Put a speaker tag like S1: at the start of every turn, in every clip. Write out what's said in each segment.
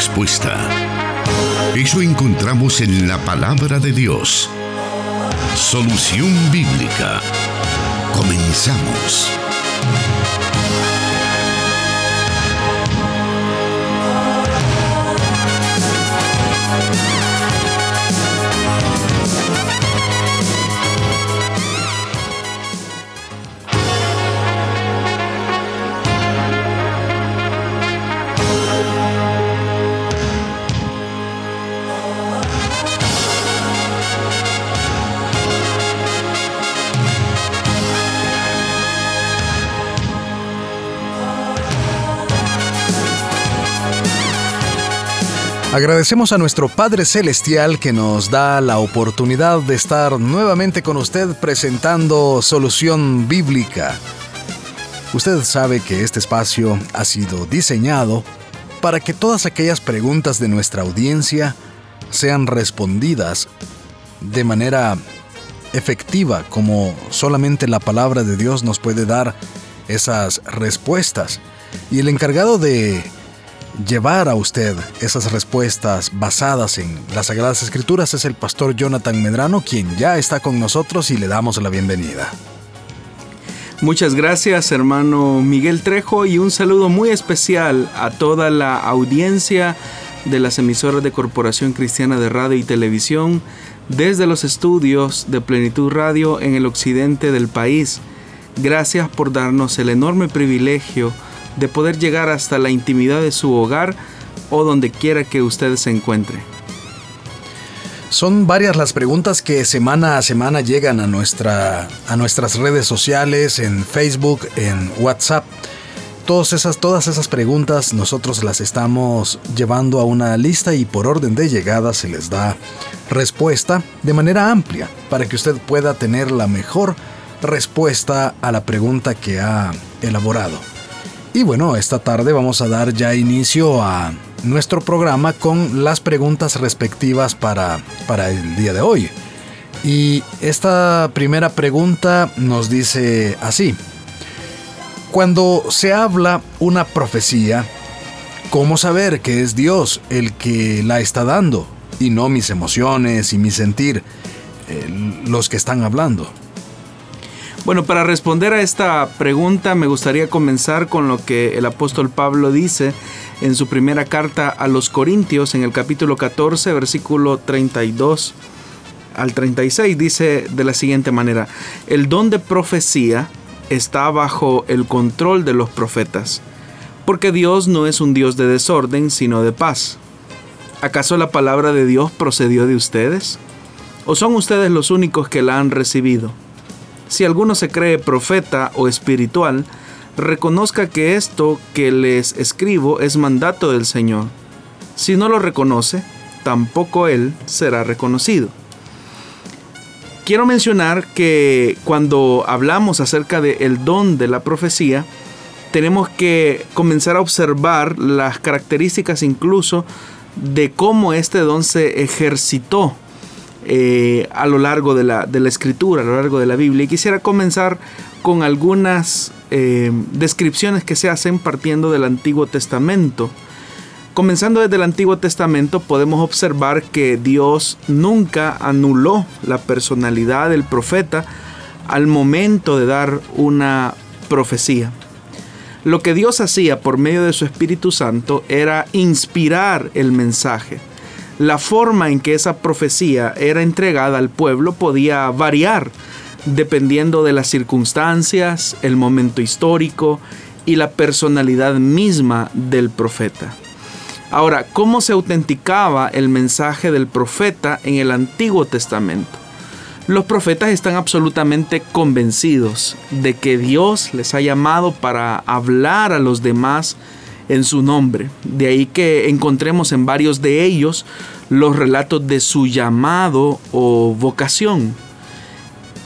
S1: respuesta. Eso encontramos en la palabra de Dios. Solución bíblica. Comenzamos.
S2: Agradecemos a nuestro Padre Celestial que nos da la oportunidad de estar nuevamente con usted presentando Solución Bíblica. Usted sabe que este espacio ha sido diseñado para que todas aquellas preguntas de nuestra audiencia sean respondidas de manera efectiva como solamente la palabra de Dios nos puede dar esas respuestas. Y el encargado de llevar a usted esas respuestas basadas en las Sagradas Escrituras es el pastor Jonathan Medrano, quien ya está con nosotros y le damos la bienvenida.
S3: Muchas gracias hermano Miguel Trejo y un saludo muy especial a toda la audiencia de las emisoras de Corporación Cristiana de Radio y Televisión desde los estudios de Plenitud Radio en el occidente del país. Gracias por darnos el enorme privilegio poder llegar hasta la intimidad de su hogar o donde quiera que usted se encuentre.
S2: Son varias las preguntas que semana a semana llegan a, nuestra, a nuestras redes sociales, en Facebook, en WhatsApp. Todas esas, todas esas preguntas nosotros las estamos llevando a una lista y por orden de llegada se les da respuesta de manera amplia para que usted pueda tener la mejor respuesta a la pregunta que ha elaborado. Y bueno, esta tarde vamos a dar ya inicio a nuestro programa con las preguntas respectivas para, para el día de hoy. Y esta primera pregunta nos dice así. Cuando se habla una profecía, ¿cómo saber que es Dios el que la está dando y no mis emociones y mi sentir eh, los que están hablando?
S3: Bueno, para responder a esta pregunta me gustaría comenzar con lo que el apóstol Pablo dice en su primera carta a los Corintios en el capítulo 14, versículo 32 al 36. Dice de la siguiente manera, el don de profecía está bajo el control de los profetas, porque Dios no es un Dios de desorden, sino de paz. ¿Acaso la palabra de Dios procedió de ustedes? ¿O son ustedes los únicos que la han recibido? Si alguno se cree profeta o espiritual, reconozca que esto que les escribo es mandato del Señor. Si no lo reconoce, tampoco él será reconocido. Quiero mencionar que cuando hablamos acerca del don de la profecía, tenemos que comenzar a observar las características incluso de cómo este don se ejercitó eh, a lo largo de la, escritura, a lo largo de la Biblia. Y quisiera comenzar con algunas eh, descripciones que se hacen partiendo del Antiguo Testamento. Comenzando desde el Antiguo Testamento podemos observar que Dios nunca anuló la personalidad del profeta al momento de dar una profecía. Lo que Dios hacía por medio de su Espíritu Santo era inspirar el mensaje la forma en que esa profecía era entregada al pueblo podía variar dependiendo de las circunstancias, el momento histórico y la personalidad misma del profeta. Ahora, ¿cómo se autenticaba el mensaje del profeta en el Antiguo Testamento? Los profetas están absolutamente convencidos de que Dios les ha llamado para hablar a los demás en su nombre. De ahí que encontremos en varios de ellos los relatos de su llamado o vocación.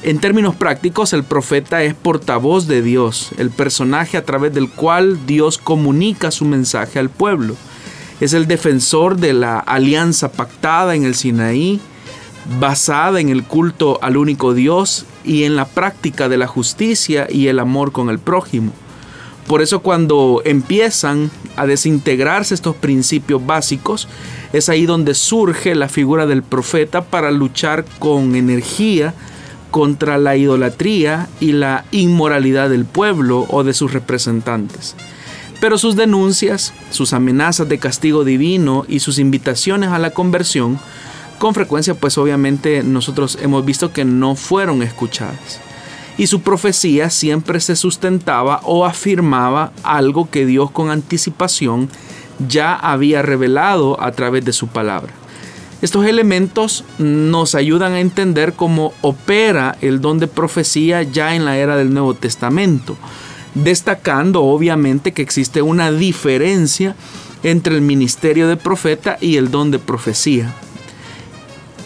S3: En términos prácticos, el profeta es portavoz de Dios, el personaje a través del cual Dios comunica su mensaje al pueblo. Es el defensor de la alianza pactada en el Sinaí, basada en el culto al único Dios y en la práctica de la justicia y el amor con el prójimo. Por eso cuando empiezan a desintegrarse estos principios básicos, es ahí donde surge la figura del profeta para luchar con energía contra la idolatría y la inmoralidad del pueblo o de sus representantes. Pero sus denuncias, sus amenazas de castigo divino y sus invitaciones a la conversión, con frecuencia pues obviamente nosotros hemos visto que no fueron escuchadas y su profecía siempre se sustentaba o afirmaba algo que Dios con anticipación ya había revelado a través de su palabra. Estos elementos nos ayudan a entender cómo opera el don de profecía ya en la era del Nuevo Testamento, destacando obviamente que existe una diferencia entre el ministerio de profeta y el don de profecía.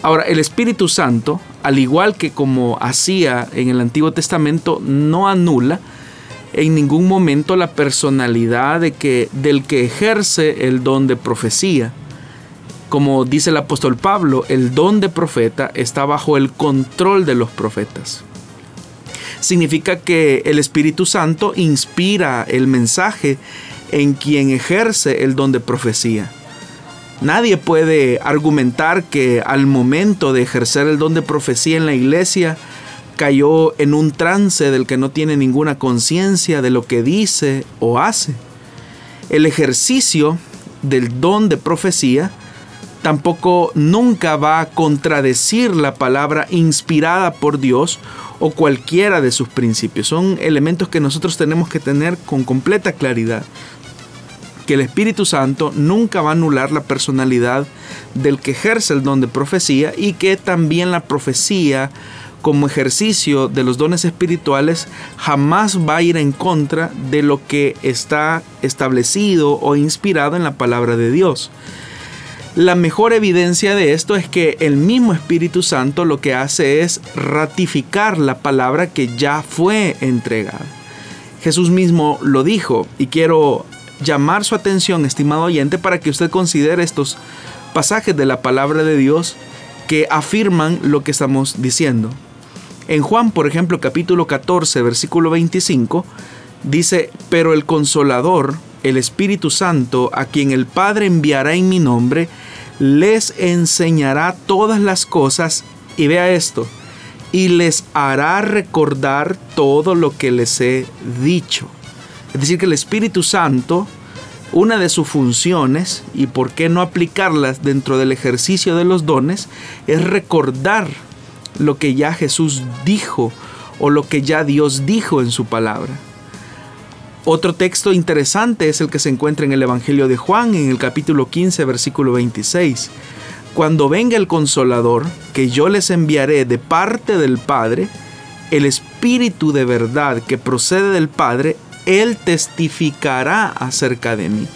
S3: Ahora, el Espíritu Santo, al igual que como hacía en el Antiguo Testamento, no anula en ningún momento la personalidad de que, del que ejerce el don de profecía. Como dice el apóstol Pablo, el don de profeta está bajo el control de los profetas. Significa que el Espíritu Santo inspira el mensaje en quien ejerce el don de profecía. Nadie puede argumentar que al momento de ejercer el don de profecía en la iglesia cayó en un trance del que no tiene ninguna conciencia de lo que dice o hace. El ejercicio del don de profecía tampoco nunca va a contradecir la palabra inspirada por Dios o cualquiera de sus principios. Son elementos que nosotros tenemos que tener con completa claridad que el Espíritu Santo nunca va a anular la personalidad del que ejerce el don de profecía y que también la profecía como ejercicio de los dones espirituales jamás va a ir en contra de lo que está establecido o inspirado en la palabra de Dios. La mejor evidencia de esto es que el mismo Espíritu Santo lo que hace es ratificar la palabra que ya fue entregada. Jesús mismo lo dijo y quiero llamar su atención, estimado oyente, para que usted considere estos pasajes de la palabra de Dios que afirman lo que estamos diciendo. En Juan, por ejemplo, capítulo 14, versículo 25, dice, pero el consolador, el Espíritu Santo, a quien el Padre enviará en mi nombre, les enseñará todas las cosas, y vea esto, y les hará recordar todo lo que les he dicho. Es decir, que el Espíritu Santo, una de sus funciones, y por qué no aplicarlas dentro del ejercicio de los dones, es recordar lo que ya Jesús dijo o lo que ya Dios dijo en su palabra. Otro texto interesante es el que se encuentra en el Evangelio de Juan, en el capítulo 15, versículo 26. Cuando venga el consolador, que yo les enviaré de parte del Padre, el Espíritu de verdad que procede del Padre, él testificará acerca de mí.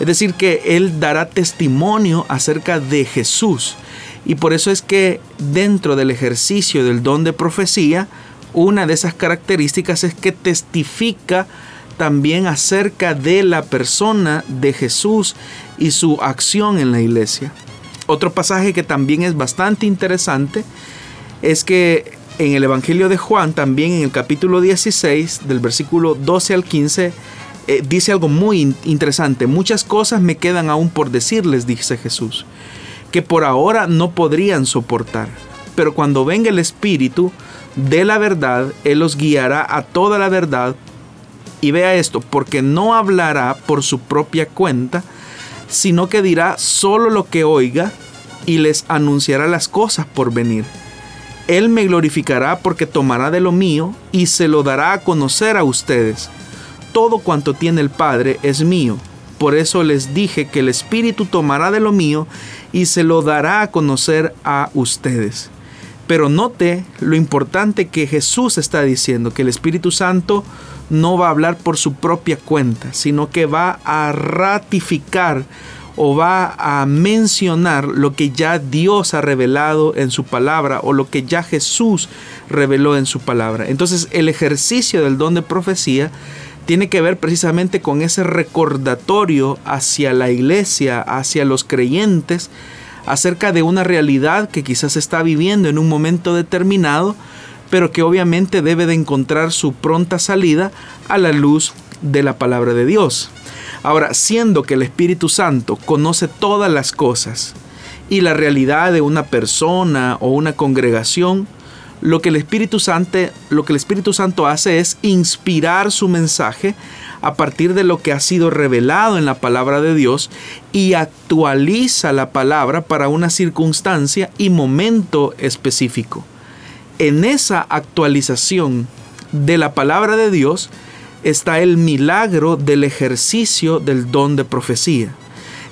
S3: Es decir, que Él dará testimonio acerca de Jesús. Y por eso es que dentro del ejercicio del don de profecía, una de esas características es que testifica también acerca de la persona de Jesús y su acción en la iglesia. Otro pasaje que también es bastante interesante es que en el Evangelio de Juan, también en el capítulo 16, del versículo 12 al 15, eh, dice algo muy interesante. Muchas cosas me quedan aún por decirles, dice Jesús, que por ahora no podrían soportar. Pero cuando venga el Espíritu de la verdad, Él los guiará a toda la verdad. Y vea esto, porque no hablará por su propia cuenta, sino que dirá solo lo que oiga y les anunciará las cosas por venir él me glorificará porque tomará de lo mío y se lo dará a conocer a ustedes. Todo cuanto tiene el Padre es mío. Por eso les dije que el Espíritu tomará de lo mío y se lo dará a conocer a ustedes. Pero note lo importante que Jesús está diciendo, que el Espíritu Santo no va a hablar por su propia cuenta, sino que va a ratificar o va a mencionar lo que ya Dios ha revelado en su palabra o lo que ya Jesús reveló en su palabra. Entonces el ejercicio del don de profecía tiene que ver precisamente con ese recordatorio hacia la iglesia, hacia los creyentes, acerca de una realidad que quizás está viviendo en un momento determinado, pero que obviamente debe de encontrar su pronta salida a la luz de la palabra de Dios. Ahora, siendo que el Espíritu Santo conoce todas las cosas y la realidad de una persona o una congregación, lo que el Espíritu Santo, lo que el Espíritu Santo hace es inspirar su mensaje a partir de lo que ha sido revelado en la palabra de Dios y actualiza la palabra para una circunstancia y momento específico. En esa actualización de la palabra de Dios está el milagro del ejercicio del don de profecía.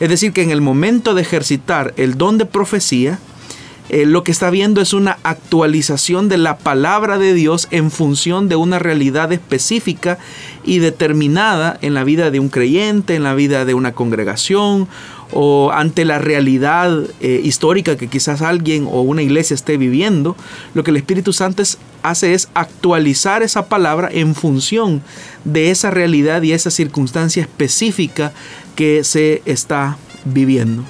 S3: Es decir, que en el momento de ejercitar el don de profecía, eh, lo que está viendo es una actualización de la palabra de Dios en función de una realidad específica y determinada en la vida de un creyente, en la vida de una congregación o ante la realidad eh, histórica que quizás alguien o una iglesia esté viviendo, lo que el Espíritu Santo hace es actualizar esa palabra en función de esa realidad y esa circunstancia específica que se está viviendo.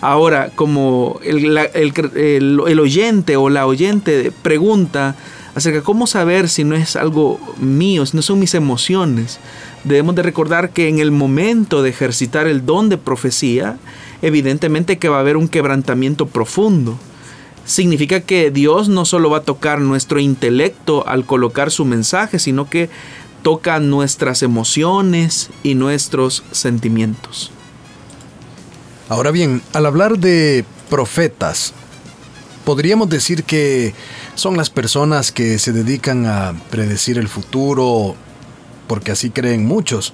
S3: Ahora, como el, oyente o la oyente pregunta acerca de cómo saber si no es algo mío, si no son mis emociones, debemos de recordar que en el momento de ejercitar el don de profecía, evidentemente que va a haber un quebrantamiento profundo. Significa que Dios no solo va a tocar nuestro intelecto al colocar su mensaje, sino que toca nuestras emociones y nuestros sentimientos.
S2: Ahora bien, al hablar de profetas, podríamos decir que son las personas que se dedican a predecir el futuro, porque así creen muchos.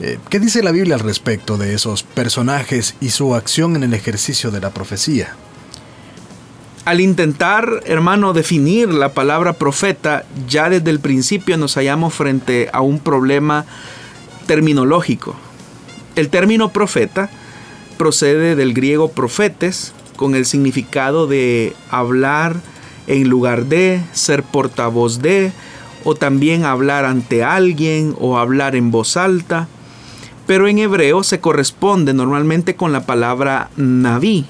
S2: Eh, ¿Qué dice la Biblia al respecto de esos personajes y su acción en el ejercicio de la profecía?
S3: Al intentar, hermano, definir la palabra profeta, ya desde el principio nos hallamos frente a un problema terminológico. El término profeta procede del griego profetes, con el significado de hablar en lugar de, ser portavoz de, o también hablar ante alguien o hablar en voz alta. Pero en hebreo se corresponde normalmente con la palabra naví.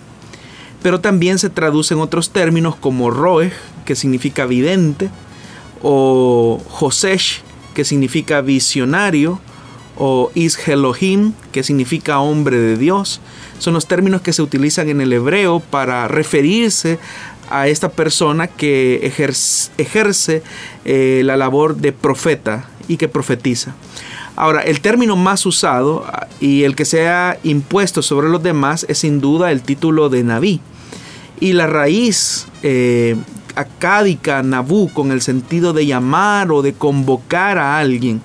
S3: Pero también se traduce en otros términos como roeg, que significa vidente, o josesh, que significa visionario, o Ishelohim, que significa hombre de Dios. Son los términos que se utilizan en el hebreo para referirse a esta persona que ejerce, eh, la labor de profeta y que profetiza. Ahora, el término más usado ah, y el que se ha impuesto sobre los demás es sin duda el título de Naví. Y la raíz eh, acádica, Nabú, con el sentido de llamar o de convocar a alguien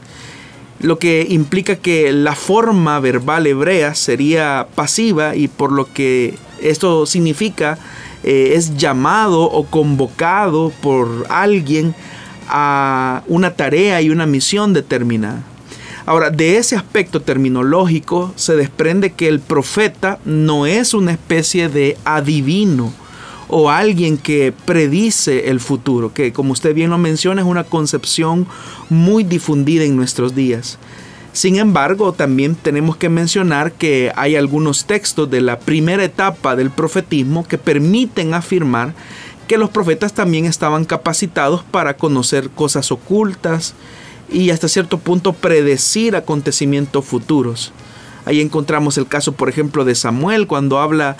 S3: lo que implica que la forma verbal hebrea sería pasiva y por lo que esto significa eh, es llamado o convocado por alguien a una tarea y una misión determinada. Ahora, de ese aspecto terminológico se desprende que el profeta no es una especie de adivino, o alguien que predice el futuro, que como usted bien lo menciona es una concepción muy difundida en nuestros días. Sin embargo, también tenemos que mencionar que hay algunos textos de la primera etapa del profetismo que permiten afirmar que los profetas también estaban capacitados para conocer cosas ocultas y hasta cierto punto predecir acontecimientos futuros. Ahí encontramos el caso, por ejemplo, de Samuel cuando habla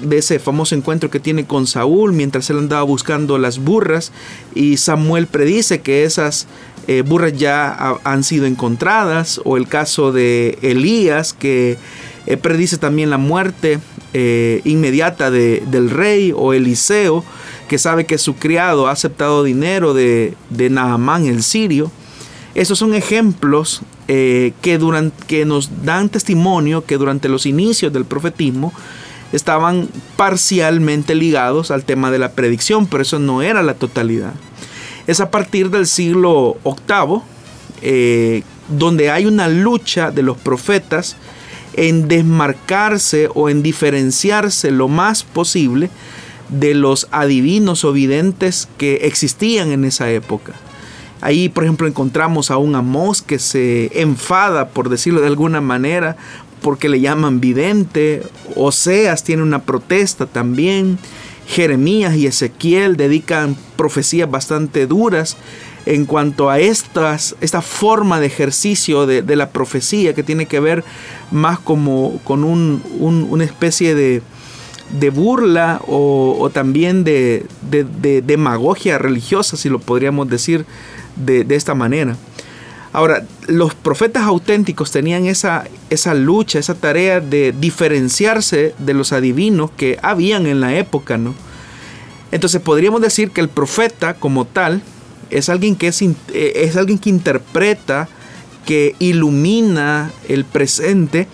S3: de ese famoso encuentro que tiene con Saúl mientras él andaba buscando las burras y Samuel predice que esas eh, burras ya han sido encontradas o el caso de Elías que eh, predice también la muerte eh, inmediata de, del rey o Eliseo que sabe que su criado ha aceptado dinero de, de Naamán el sirio. Esos son ejemplos que, durante, que nos dan testimonio que durante los inicios del profetismo estaban parcialmente ligados al tema de la predicción, pero eso no era la totalidad. Es a partir del siglo VIII eh, donde hay una lucha de los profetas en desmarcarse o en diferenciarse lo más posible de los adivinos o videntes que existían en esa época. Ahí, por ejemplo, encontramos a un Amós que se enfada, por decirlo de alguna manera, porque le llaman vidente. Oseas tiene una protesta también. Jeremías y Ezequiel dedican profecías bastante duras en cuanto a estas, esta forma de ejercicio de, la profecía que tiene que ver más como con un, una especie de, de burla o, también de, demagogia religiosa, si lo podríamos decir de, esta manera. Ahora, los profetas auténticos tenían esa, esa lucha, esa tarea de diferenciarse de los adivinos que habían en la época, ¿no? Entonces podríamos decir que el profeta como tal es alguien que, es, eh, es alguien que interpreta, que ilumina el presente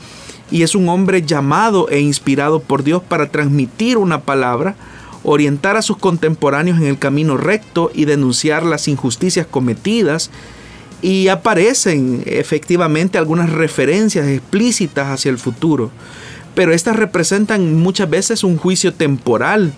S3: y es un hombre llamado e inspirado por Dios para transmitir una palabra, orientar a sus contemporáneos en el camino recto y denunciar las injusticias cometidas. Y aparecen efectivamente algunas referencias explícitas hacia el futuro, pero estas representan muchas veces un juicio temporal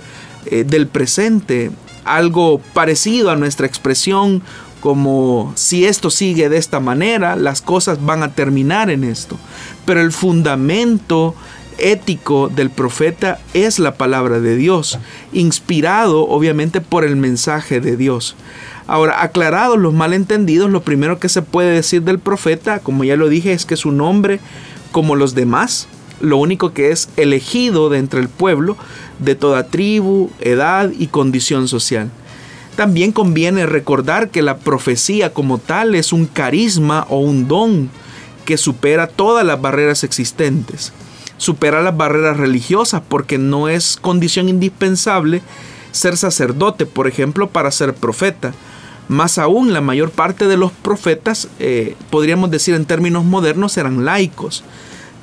S3: eh, del presente, algo parecido a nuestra expresión como si esto sigue de esta manera, las cosas van a terminar en esto. Pero el fundamento ético del profeta es la palabra de Dios, inspirado obviamente por el mensaje de Dios. Ahora, aclarados los malentendidos, lo primero que se puede decir del profeta, como ya lo dije, es que es un hombre como los demás, lo único que es elegido de entre el pueblo de toda tribu, edad y condición social. También conviene recordar que la profecía como tal es un carisma o un don que supera todas las barreras existentes. Supera las barreras religiosas porque no es condición indispensable ser sacerdote, por ejemplo, para ser profeta. Más aún, la mayor parte de los profetas, eh, podríamos decir en términos modernos, eran laicos.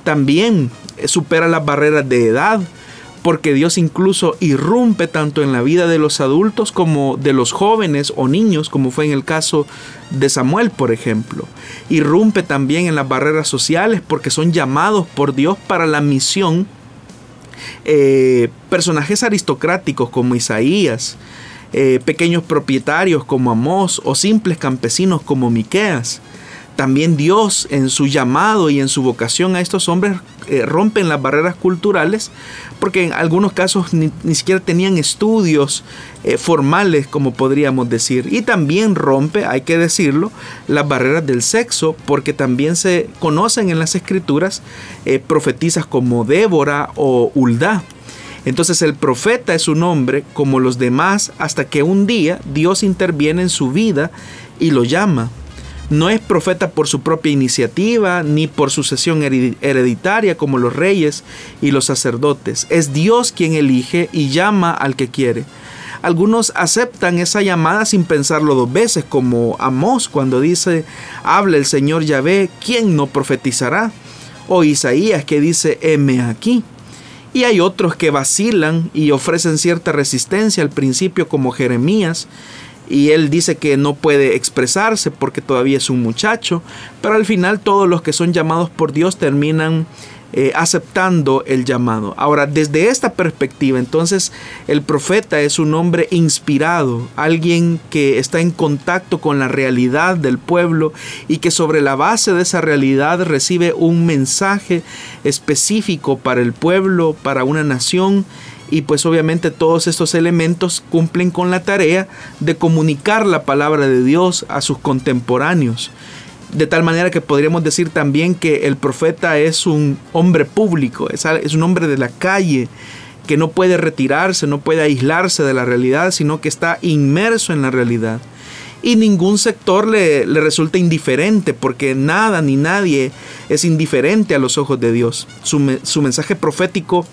S3: También eh, supera las barreras de edad, porque Dios incluso irrumpe tanto en la vida de los adultos como de los jóvenes o niños, como fue en el caso de Samuel, por ejemplo. Irrumpe también en las barreras sociales porque son llamados por Dios para la misión. Eh, personajes aristocráticos como Isaías, eh, pequeños propietarios como Amós o simples campesinos como Miqueas. También Dios en su llamado y en su vocación a estos hombres eh, rompen las barreras culturales porque en algunos casos ni, siquiera tenían estudios eh, formales como podríamos decir y también rompe, hay que decirlo, las barreras del sexo porque también se conocen en las escrituras eh, profetizas como Débora o Hulda. Entonces el profeta es un hombre como los demás hasta que un día Dios interviene en su vida y lo llama no es profeta por su propia iniciativa ni por sucesión hereditaria como los reyes y los sacerdotes. Es Dios quien elige y llama al que quiere. Algunos aceptan esa llamada sin pensarlo dos veces, como Amós cuando dice, habla el Señor Yahvé, ¿quién no profetizará? O Isaías que dice, heme aquí. Y hay otros que vacilan y ofrecen cierta resistencia al principio como Jeremías, y él dice que no puede expresarse porque todavía es un muchacho, pero al final todos los que son llamados por Dios terminan eh, aceptando el llamado. Ahora, desde esta perspectiva, entonces el profeta es un hombre inspirado, alguien que está en contacto con la realidad del pueblo y que sobre la base de esa realidad recibe un mensaje específico para el pueblo, para una nación y pues obviamente todos estos elementos cumplen con la tarea de comunicar la palabra de Dios a sus contemporáneos. De tal manera que podríamos decir también que el profeta es un hombre público, es, un hombre de la calle, que no puede retirarse, no puede aislarse de la realidad, sino que está inmerso en la realidad. Y ningún sector le, resulta indiferente, porque nada ni nadie es indiferente a los ojos de Dios. Su, su mensaje profético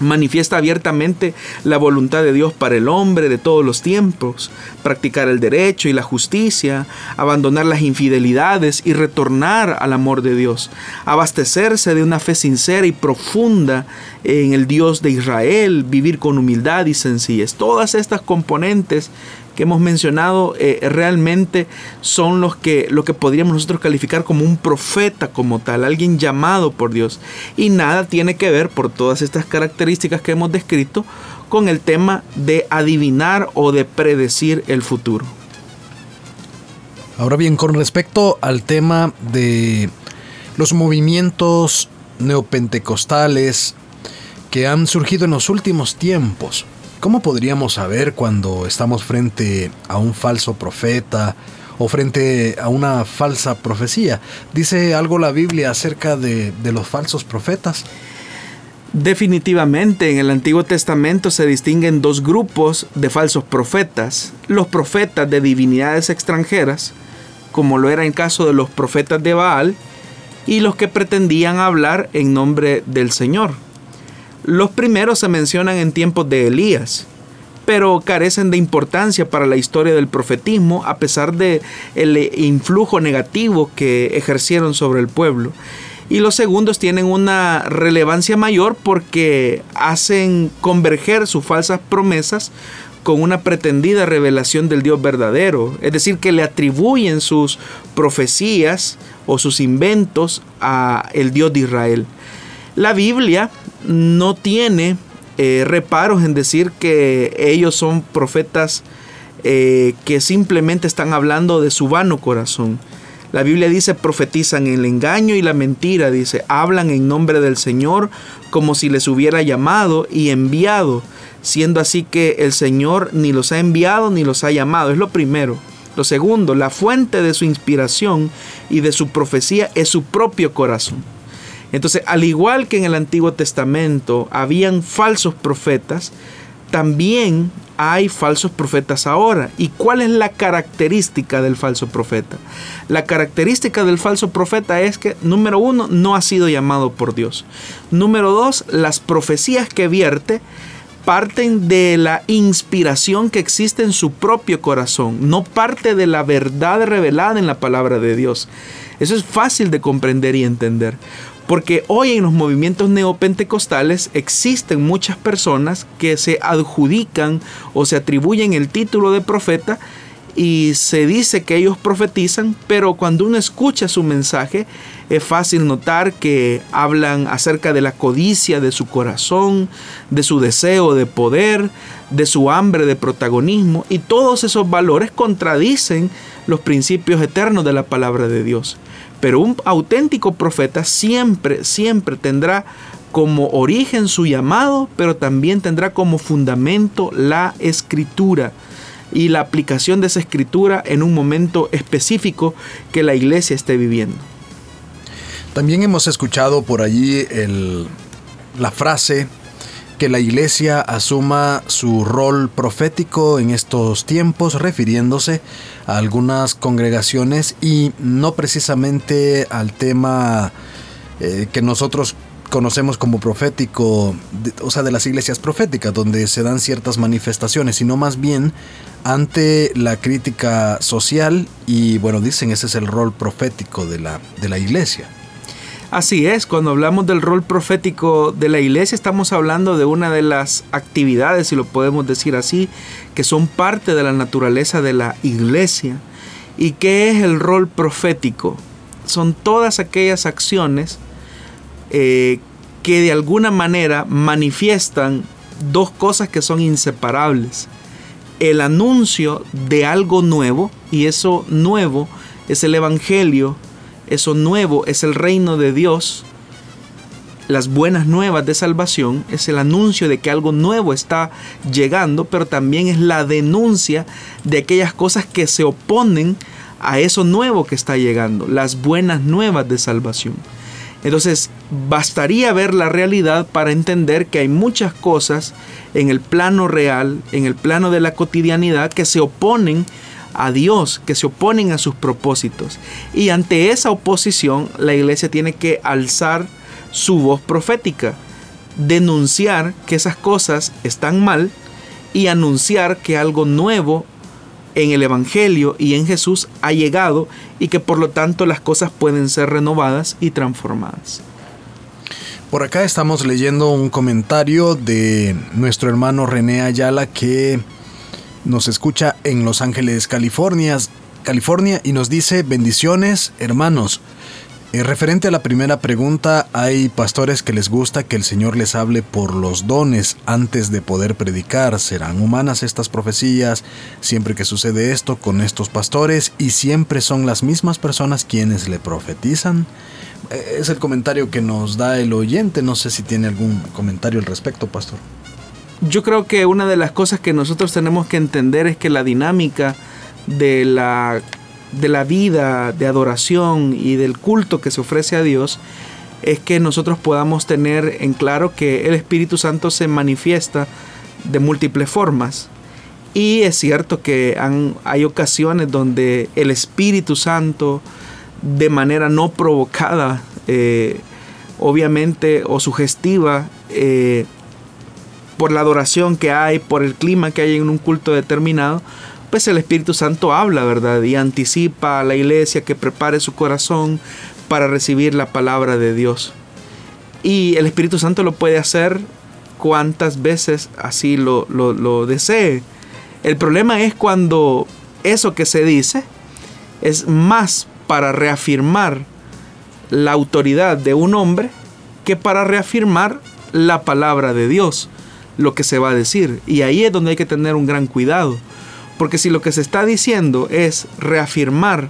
S3: manifiesta abiertamente la voluntad de Dios para el hombre de todos los tiempos, practicar el derecho y la justicia, abandonar las infidelidades y retornar al amor de Dios, abastecerse de una fe sincera y profunda en el Dios de Israel, vivir con humildad y sencillez. Todas estas componentes que hemos mencionado eh, realmente son los que, lo que podríamos nosotros calificar como un profeta como tal, alguien llamado por Dios. Y nada tiene que ver, por todas estas características que hemos descrito, con el tema de adivinar o de predecir el futuro.
S2: Ahora bien, con respecto al tema de los movimientos neopentecostales que han surgido en los últimos tiempos, ¿Cómo podríamos saber cuando estamos frente a un falso profeta o frente a una falsa profecía? ¿Dice algo la Biblia acerca de, los falsos profetas?
S3: Definitivamente en el Antiguo Testamento se distinguen dos grupos de falsos profetas. Los profetas de divinidades extranjeras, como lo era el caso de los profetas de Baal, y los que pretendían hablar en nombre del Señor. Los primeros se mencionan en tiempos de Elías, pero carecen de importancia para la historia del profetismo a pesar de el influjo negativo que ejercieron sobre el pueblo. Y los segundos tienen una relevancia mayor porque hacen converger sus falsas promesas con una pretendida revelación del Dios verdadero, es decir, que le atribuyen sus profecías o sus inventos a el Dios de Israel. La Biblia no tiene eh, reparos en decir que ellos son profetas eh, que simplemente están hablando de su vano corazón. La Biblia dice, profetizan el engaño y la mentira, dice, hablan en nombre del Señor como si les hubiera llamado y enviado, siendo así que el Señor ni los ha enviado ni los ha llamado. Es lo primero. Lo segundo, la fuente de su inspiración y de su profecía es su propio corazón. Entonces, al igual que en el Antiguo Testamento habían falsos profetas, también hay falsos profetas ahora. ¿Y cuál es la característica del falso profeta? La característica del falso profeta es que, número uno, no ha sido llamado por Dios. Número dos, las profecías que vierte parten de la inspiración que existe en su propio corazón, no parte de la verdad revelada en la palabra de Dios. Eso es fácil de comprender y entender. Porque hoy en los movimientos neopentecostales existen muchas personas que se adjudican o se atribuyen el título de profeta y se dice que ellos profetizan, pero cuando uno escucha su mensaje es fácil notar que hablan acerca de la codicia de su corazón, de su deseo de poder, de su hambre de protagonismo y todos esos valores contradicen los principios eternos de la palabra de Dios. Pero un auténtico profeta siempre, siempre tendrá como origen su llamado, pero también tendrá como fundamento la escritura y la aplicación de esa escritura en un momento específico que la iglesia esté viviendo.
S2: También hemos escuchado por allí la frase que la iglesia asuma su rol profético en estos tiempos, refiriéndose a algunas congregaciones y no precisamente al tema eh, que nosotros conocemos como profético, o sea, de las iglesias proféticas, donde se dan ciertas manifestaciones, sino más bien ante la crítica social y, bueno, dicen ese es el rol profético de la, de la iglesia.
S3: Así es, cuando hablamos del rol profético de la iglesia estamos hablando de una de las actividades, si lo podemos decir así, que son parte de la naturaleza de la iglesia. ¿Y qué es el rol profético? Son todas aquellas acciones eh, que de alguna manera manifiestan dos cosas que son inseparables. El anuncio de algo nuevo, y eso nuevo es el Evangelio eso nuevo es el reino de Dios. Las buenas nuevas de salvación es el anuncio de que algo nuevo está llegando, pero también es la denuncia de aquellas cosas que se oponen a eso nuevo que está llegando, las buenas nuevas de salvación. Entonces, bastaría ver la realidad para entender que hay muchas cosas en el plano real, en el plano de la cotidianidad, que se oponen a Dios, que se oponen a sus propósitos. Y ante esa oposición, la iglesia tiene que alzar su voz profética, denunciar que esas cosas están mal y anunciar que algo nuevo en el Evangelio y en Jesús ha llegado y que por lo tanto las cosas pueden ser renovadas y transformadas.
S2: Por acá estamos leyendo un comentario de nuestro hermano René Ayala que nos escucha en Los Ángeles, California, California y nos dice bendiciones hermanos. En referente a la primera pregunta, hay pastores que les gusta que el Señor les hable por los dones antes de poder predicar. ¿Serán humanas estas profecías? Siempre que sucede esto con estos pastores y siempre son las mismas personas quienes le profetizan. Eh, es el comentario que nos da el oyente. No sé si tiene algún comentario al respecto, pastor.
S3: Yo creo que una de las cosas que nosotros tenemos que entender es que la dinámica de la, de la vida de adoración y del culto que se ofrece a Dios es que nosotros podamos tener en claro que el Espíritu Santo se manifiesta de múltiples formas. Y es cierto que hay ocasiones donde el Espíritu Santo, de manera no provocada, eh, obviamente, o sugestiva, eh, por la adoración que hay, por el clima que hay en un culto determinado, pues el Espíritu Santo habla, ¿verdad? Y anticipa a la iglesia que prepare su corazón para recibir la palabra de Dios. Y el Espíritu Santo lo puede hacer cuantas veces así lo, lo, desee. El problema es cuando eso que se dice es más para reafirmar la autoridad de un hombre que para reafirmar la palabra de Dios, lo que se va a decir. Y ahí es donde hay que tener un gran cuidado. Porque si lo que se está diciendo es reafirmar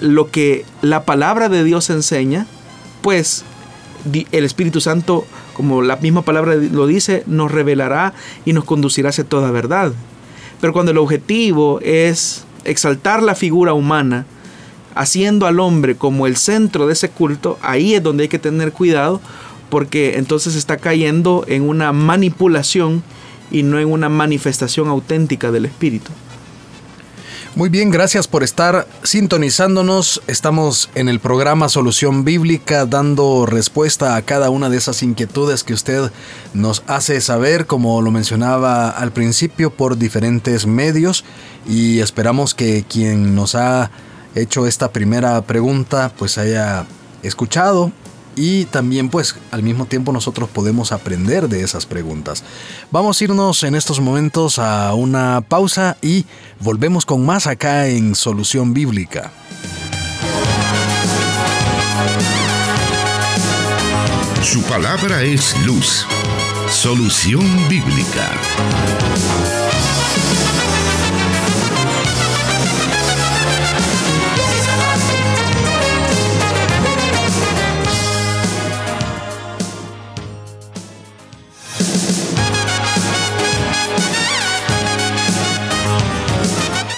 S3: lo que la palabra de Dios enseña, pues el Espíritu Santo, como la misma palabra lo dice, nos revelará y nos conducirá hacia toda verdad. Pero cuando el objetivo es exaltar la figura humana, haciendo al hombre como el centro de ese culto, ahí es donde hay que tener cuidado, porque entonces está cayendo en una manipulación y no en una manifestación auténtica del Espíritu.
S2: Muy bien, gracias por estar sintonizándonos. Estamos en el programa Solución Bíblica dando respuesta a cada una de esas inquietudes que usted nos hace saber, como lo mencionaba al principio, por diferentes medios y esperamos que quien nos ha hecho esta primera pregunta pues haya escuchado y también pues al mismo tiempo nosotros podemos aprender de esas preguntas. Vamos a irnos en estos momentos a una pausa y volvemos con más acá en Solución Bíblica.
S1: Su palabra es luz. Solución Bíblica.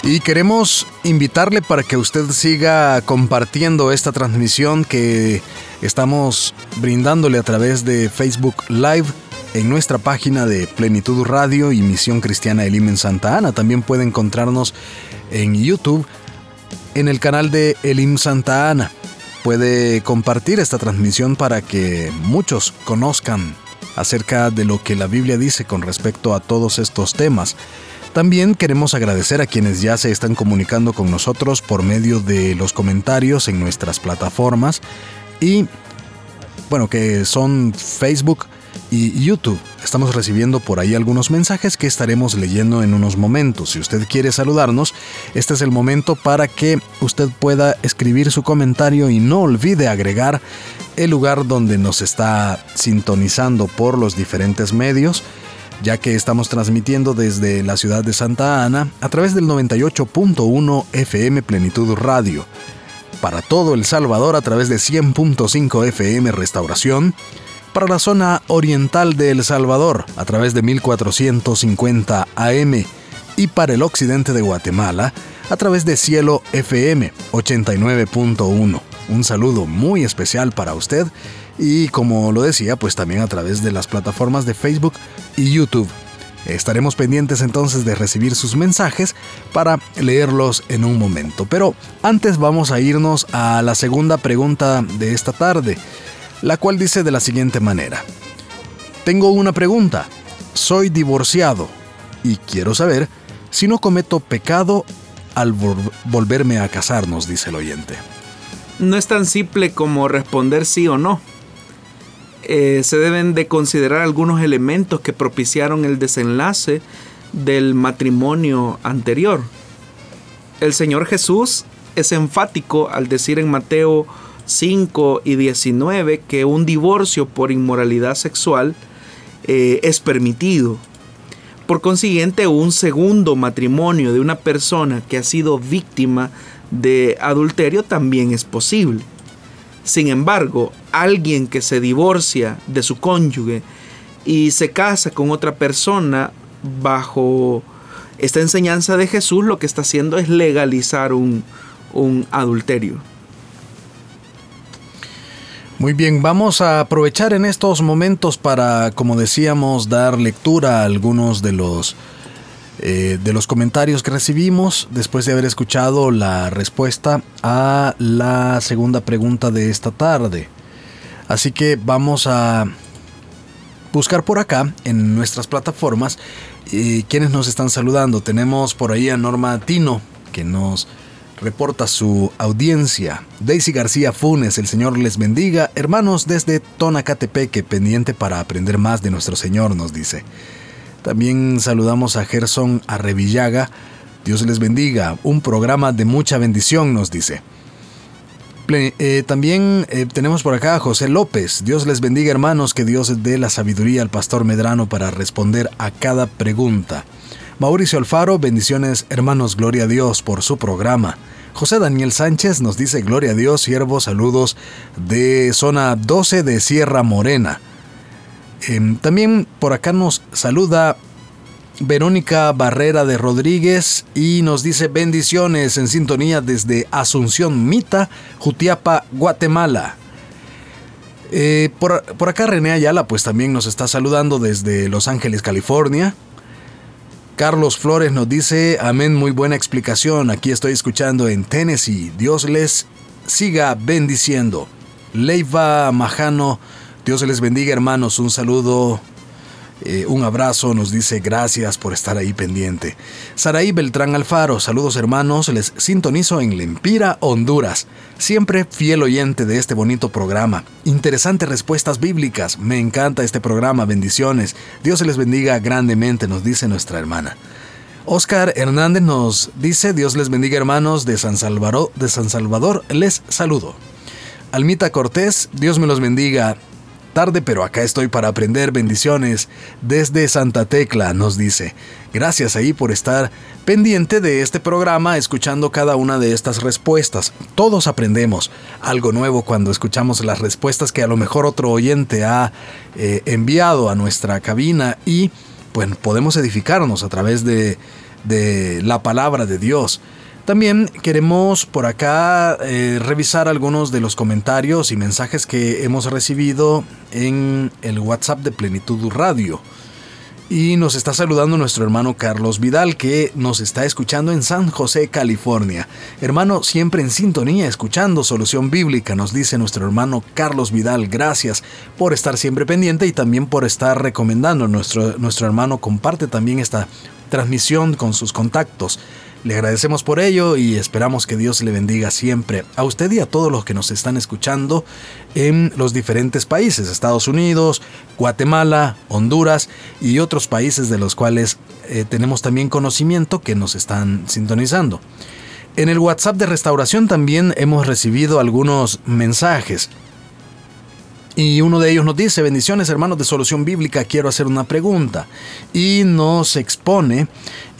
S2: Y queremos invitarle para que usted siga compartiendo esta transmisión que estamos brindándole a través de Facebook Live en nuestra página de Plenitud Radio y Misión Cristiana Elim en Santa Ana. También puede encontrarnos en YouTube en el canal de Elim Santa Ana. Puede compartir esta transmisión para que muchos conozcan acerca de lo que la Biblia dice con respecto a todos estos temas. También queremos agradecer a quienes ya se están comunicando con nosotros por medio de los comentarios en nuestras plataformas y bueno, que son Facebook y YouTube. Estamos recibiendo por ahí algunos mensajes que estaremos leyendo en unos momentos. Si usted quiere saludarnos, este es el momento para que usted pueda escribir su comentario y no olvide agregar el lugar donde nos está sintonizando por los diferentes medios ya que estamos transmitiendo desde la ciudad de Santa Ana a través del 98.1 FM Plenitud Radio, para todo El Salvador a través de 100.5 FM Restauración, para la zona oriental de El Salvador a través de 1450 AM y para el occidente de Guatemala a través de Cielo FM 89.1. Un saludo muy especial para usted y como lo decía, pues también a través de las plataformas de Facebook y YouTube. Estaremos pendientes entonces de recibir sus mensajes para leerlos en un momento. Pero antes vamos a irnos a la segunda pregunta de esta tarde, la cual dice de la siguiente manera. Tengo una pregunta. Soy divorciado y quiero saber si no cometo pecado al volverme a casar, nos dice el oyente.
S3: No es tan simple como responder sí o no. Eh, se deben de considerar algunos elementos que propiciaron el desenlace del matrimonio anterior. El Señor Jesús es enfático al decir en Mateo 5 y 19 que un divorcio por inmoralidad sexual eh, es permitido. Por consiguiente, un segundo matrimonio de una persona que ha sido víctima de adulterio también es posible. Sin embargo, alguien que se divorcia de su cónyuge y se casa con otra persona bajo esta enseñanza de Jesús, lo que está haciendo es legalizar un, un adulterio.
S2: Muy bien, vamos a aprovechar en estos momentos para, como decíamos, dar lectura a algunos de los eh, de los comentarios que recibimos después de haber escuchado la respuesta a la segunda pregunta de esta tarde. Así que vamos a buscar por acá en nuestras plataformas eh, quienes nos están saludando. Tenemos por ahí a Norma Tino que nos reporta su audiencia. Daisy García Funes, el Señor les bendiga. Hermanos desde Tonacatepeque, pendiente para aprender más de nuestro Señor, nos dice. También saludamos a Gerson Arrevillaga. Dios les bendiga. Un programa de mucha bendición, nos dice. Eh, también eh, tenemos por acá a José López. Dios les bendiga hermanos, que Dios dé la sabiduría al pastor Medrano para responder a cada pregunta. Mauricio Alfaro, bendiciones hermanos, gloria a Dios por su programa. José Daniel Sánchez nos dice gloria a Dios, siervos, saludos de zona 12 de Sierra Morena. Em, también por acá nos saluda Verónica Barrera de Rodríguez y nos dice bendiciones en sintonía desde Asunción Mita, Jutiapa, Guatemala. Eh, por, por, acá René Ayala pues también nos está saludando desde Los Ángeles, California. Carlos Flores nos dice, amén, muy buena explicación, aquí estoy escuchando en Tennessee, Dios les siga bendiciendo. Leiva Majano Dios les bendiga hermanos, un saludo, eh, un abrazo, nos dice gracias por estar ahí pendiente. Saraí Beltrán Alfaro, saludos hermanos, les sintonizo en Lempira, Honduras. Siempre fiel oyente de este bonito programa. Interesantes respuestas bíblicas, me encanta este programa, bendiciones. Dios les bendiga grandemente, nos dice nuestra hermana. Oscar Hernández nos dice, Dios les bendiga hermanos de San Salvador, de San Salvador les saludo. Almita Cortés, Dios me los bendiga tarde, pero acá estoy para aprender bendiciones desde Santa Tecla, nos dice. Gracias ahí por estar pendiente de este programa, escuchando cada una de estas respuestas. Todos aprendemos algo nuevo cuando escuchamos las respuestas que a lo mejor otro oyente ha eh, enviado a nuestra cabina y pues podemos edificarnos a través de, de la palabra de Dios. También queremos por acá eh, revisar algunos de los comentarios y mensajes que hemos recibido en el WhatsApp de Plenitud Radio. Y nos está saludando nuestro hermano Carlos Vidal, que nos está escuchando en San José, California. Hermano, siempre en sintonía, escuchando Solución Bíblica, nos dice nuestro hermano Carlos Vidal. Gracias por estar siempre pendiente y también por estar recomendando. Nuestro, nuestro hermano comparte también esta transmisión con sus contactos. Le agradecemos por ello y esperamos que Dios le bendiga siempre a usted y a todos los que nos están escuchando en los diferentes países, Estados Unidos, Guatemala, Honduras y otros países de los cuales eh, tenemos también conocimiento que nos están sintonizando. En el WhatsApp de restauración también hemos recibido algunos mensajes. Y uno de ellos nos dice, bendiciones hermanos de Solución Bíblica, quiero hacer una pregunta. Y nos expone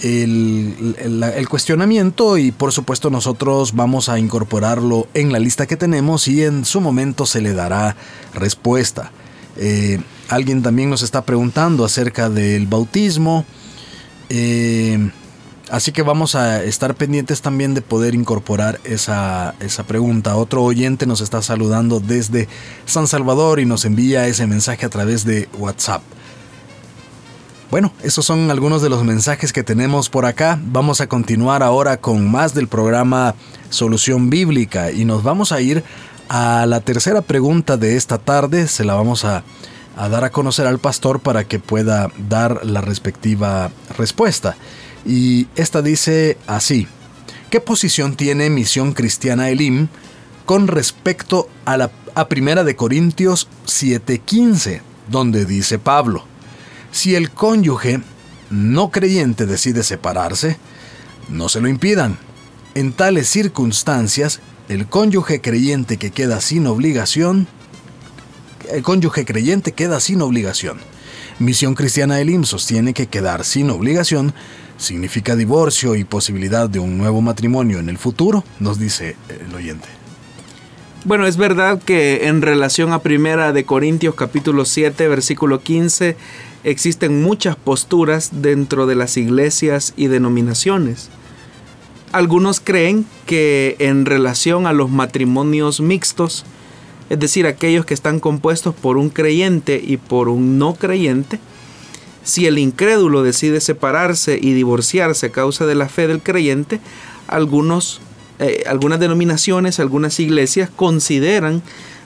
S2: el, el, cuestionamiento y por supuesto nosotros vamos a incorporarlo en la lista que tenemos y en su momento se le dará respuesta. Eh, alguien también nos está preguntando acerca del bautismo. Eh, Así que vamos a estar pendientes también de poder incorporar esa, esa, pregunta. Otro oyente nos está saludando desde San Salvador y nos envía ese mensaje a través de WhatsApp. Bueno, esos son algunos de los mensajes que tenemos por acá. Vamos a continuar ahora con más del programa Solución Bíblica y nos vamos a ir a la tercera pregunta de esta tarde. Se la vamos a, a dar a conocer al pastor para que pueda dar la respectiva respuesta. Y esta dice así, ¿qué posición tiene Misión Cristiana Elim con respecto a la Primera de Corintios 7:15, donde dice Pablo, si el cónyuge no creyente decide separarse, no se lo impidan. En tales circunstancias, el cónyuge creyente que queda sin obligación, el cónyuge creyente queda sin obligación. Misión Cristiana Elim sostiene que quedar sin obligación significa divorcio y posibilidad de un nuevo matrimonio en el futuro, nos dice el oyente.
S3: Bueno, es verdad que en relación a Primera de Corintios capítulo 7, versículo 15, existen muchas posturas dentro de las iglesias y denominaciones. Algunos creen que en relación a los matrimonios mixtos, es decir, aquellos que están compuestos por un creyente y por un no creyente, si el incrédulo decide separarse y divorciarse a causa de la fe del creyente, algunos, eh, algunas denominaciones, algunas iglesias consideran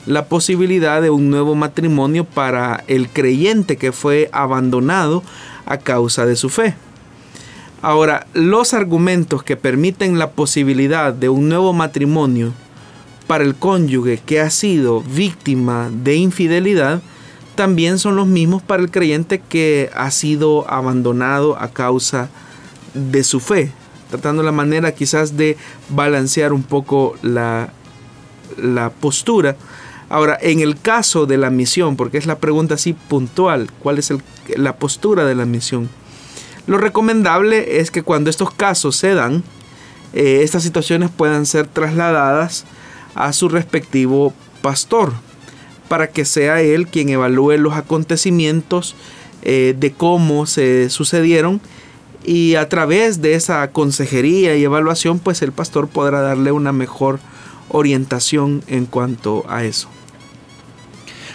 S3: la posibilidad de un nuevo matrimonio para el creyente que fue abandonado a causa de su fe. Ahora, los argumentos que permiten la posibilidad de un nuevo matrimonio para el cónyuge que ha sido víctima de infidelidad también son los mismos para el creyente que ha sido abandonado a causa de su fe, tratando la manera quizás de balancear un poco la, la postura Ahora, en el caso de la misión, porque es la pregunta así puntual, ¿cuál es la postura de la misión? Lo recomendable es que cuando estos casos se dan, eh, estas situaciones puedan ser trasladadas a su respectivo pastor, para que sea él quien evalúe los acontecimientos eh, de cómo se sucedieron y a través de esa consejería y evaluación, pues el pastor podrá darle una mejor orientación en cuanto a eso.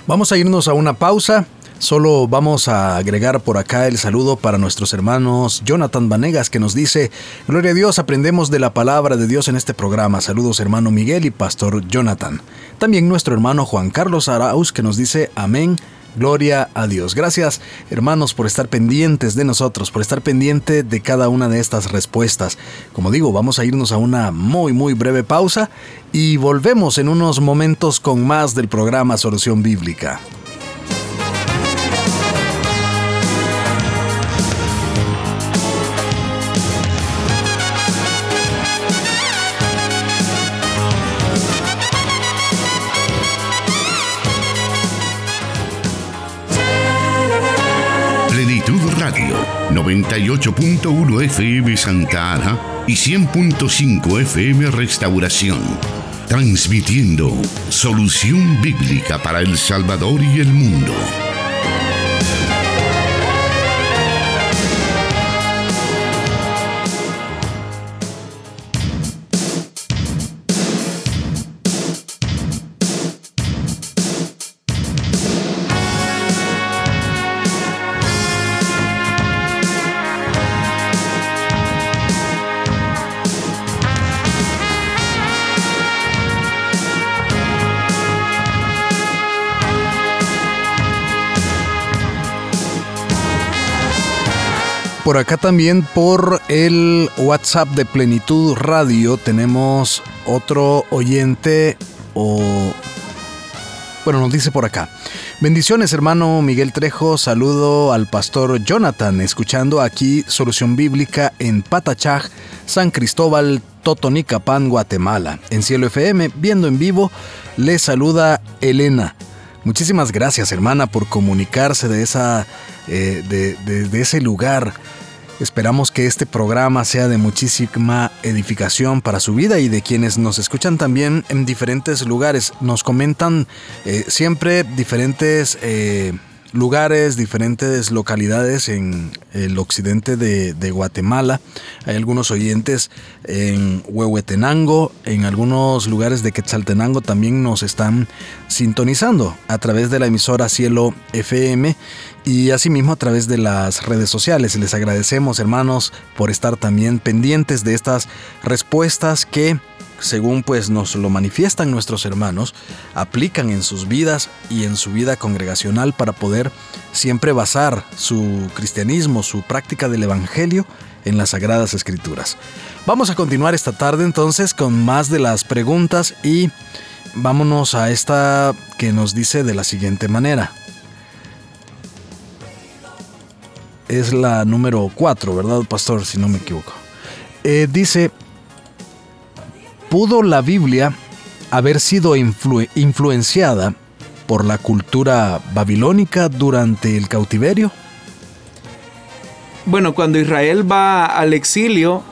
S2: Vamos a irnos a una pausa. Solo vamos a agregar por acá el saludo para nuestros hermanos Jonathan Vanegas que nos dice, Gloria a Dios, aprendemos de la palabra de Dios en este programa. Saludos hermano Miguel y pastor Jonathan. También nuestro hermano Juan Carlos Arauz que nos dice, Amén. Gloria a Dios. Gracias hermanos por estar pendientes de nosotros, por estar pendiente de cada una de estas respuestas. Como digo, vamos a irnos a una muy muy breve pausa y volvemos en unos momentos con más del programa Solución Bíblica.
S1: 98.1 FM Santa Ana y 100.5 FM Restauración. Transmitiendo solución bíblica para El Salvador y el mundo.
S2: Por acá también por el WhatsApp de Plenitud Radio tenemos otro oyente o... Bueno, nos dice por acá. Bendiciones hermano Miguel Trejo, saludo al pastor Jonathan, escuchando aquí Solución Bíblica en Patachaj, San Cristóbal, Totonicapán, Guatemala. En Cielo FM, viendo en vivo, le saluda Elena. Muchísimas gracias hermana por comunicarse de, esa, eh, de ese lugar Esperamos que este programa sea de muchísima edificación para su vida y de quienes nos escuchan también en diferentes lugares. Nos comentan eh, siempre diferentes eh, lugares, diferentes localidades en el occidente de, Guatemala. Hay algunos oyentes en Huehuetenango, en algunos lugares de Quetzaltenango también nos están sintonizando a través de la emisora Cielo FM y asimismo a través de las redes sociales. Les agradecemos hermanos por estar también pendientes de estas respuestas que según pues nos lo manifiestan nuestros hermanos, aplican en sus vidas y en su vida congregacional para poder siempre basar su cristianismo, su práctica del Evangelio en las Sagradas Escrituras. Vamos a continuar esta tarde entonces con más de las preguntas y vámonos a esta que nos dice de la siguiente manera. Es la número 4, ¿verdad, pastor? Si no me equivoco. Eh, dice, ¿Pudo la Biblia haber sido influenciada por la cultura babilónica durante el cautiverio?
S3: Bueno, cuando Israel va al exilio,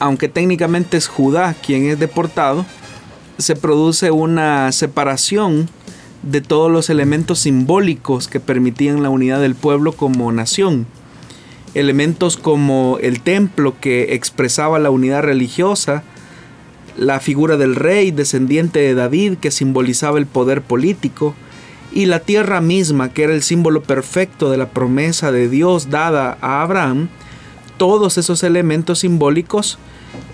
S3: aunque técnicamente es Judá quien es deportado, se produce una separación de todos los elementos simbólicos que permitían la unidad del pueblo como nación. Elementos como el templo que expresaba la unidad religiosa, la figura del rey descendiente de David que simbolizaba el poder político, y la tierra misma que era el símbolo perfecto de la promesa de Dios dada a Abraham, todos esos elementos simbólicos